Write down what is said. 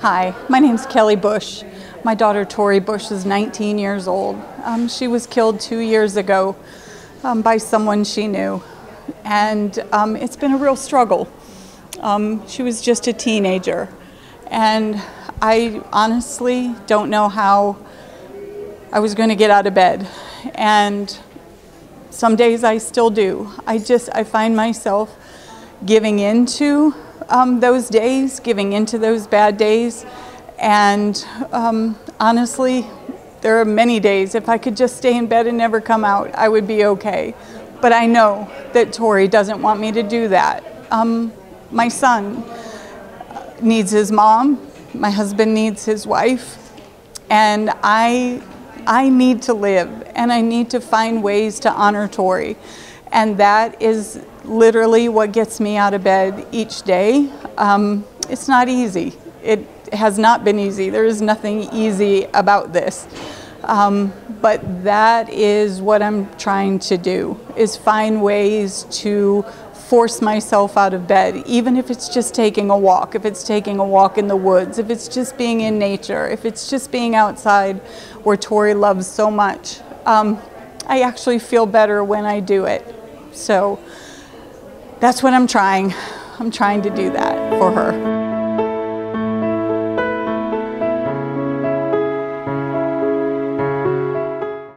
Hi, my name's Kelly Busch. My daughter Tori Busch is 19 years old. Um, she was killed two years ago um, by someone she knew, and um, it's been a real struggle. Um, she was just a teenager, and I honestly don't know how I was going to get out of bed. And some days I still do. I just I find myself giving into um, those days, giving into those bad days. And um, honestly, there are many days, if I could just stay in bed and never come out, I would be okay. But I know that Tori doesn't want me to do that. Um, my son needs his mom, my husband needs his wife, and I, I need to live and I need to find ways to honor Tori. And that is literally what gets me out of bed each day. Um, it's not easy. It has not been easy. There is nothing easy about this. Um, but that is what I'm trying to do, is find ways to force myself out of bed, even if it's just taking a walk, if it's taking a walk in the woods, if it's just being in nature, if it's just being outside where Tori loves so much. Um, I actually feel better when I do it. So that's what I'm trying. I'm trying to do that for her.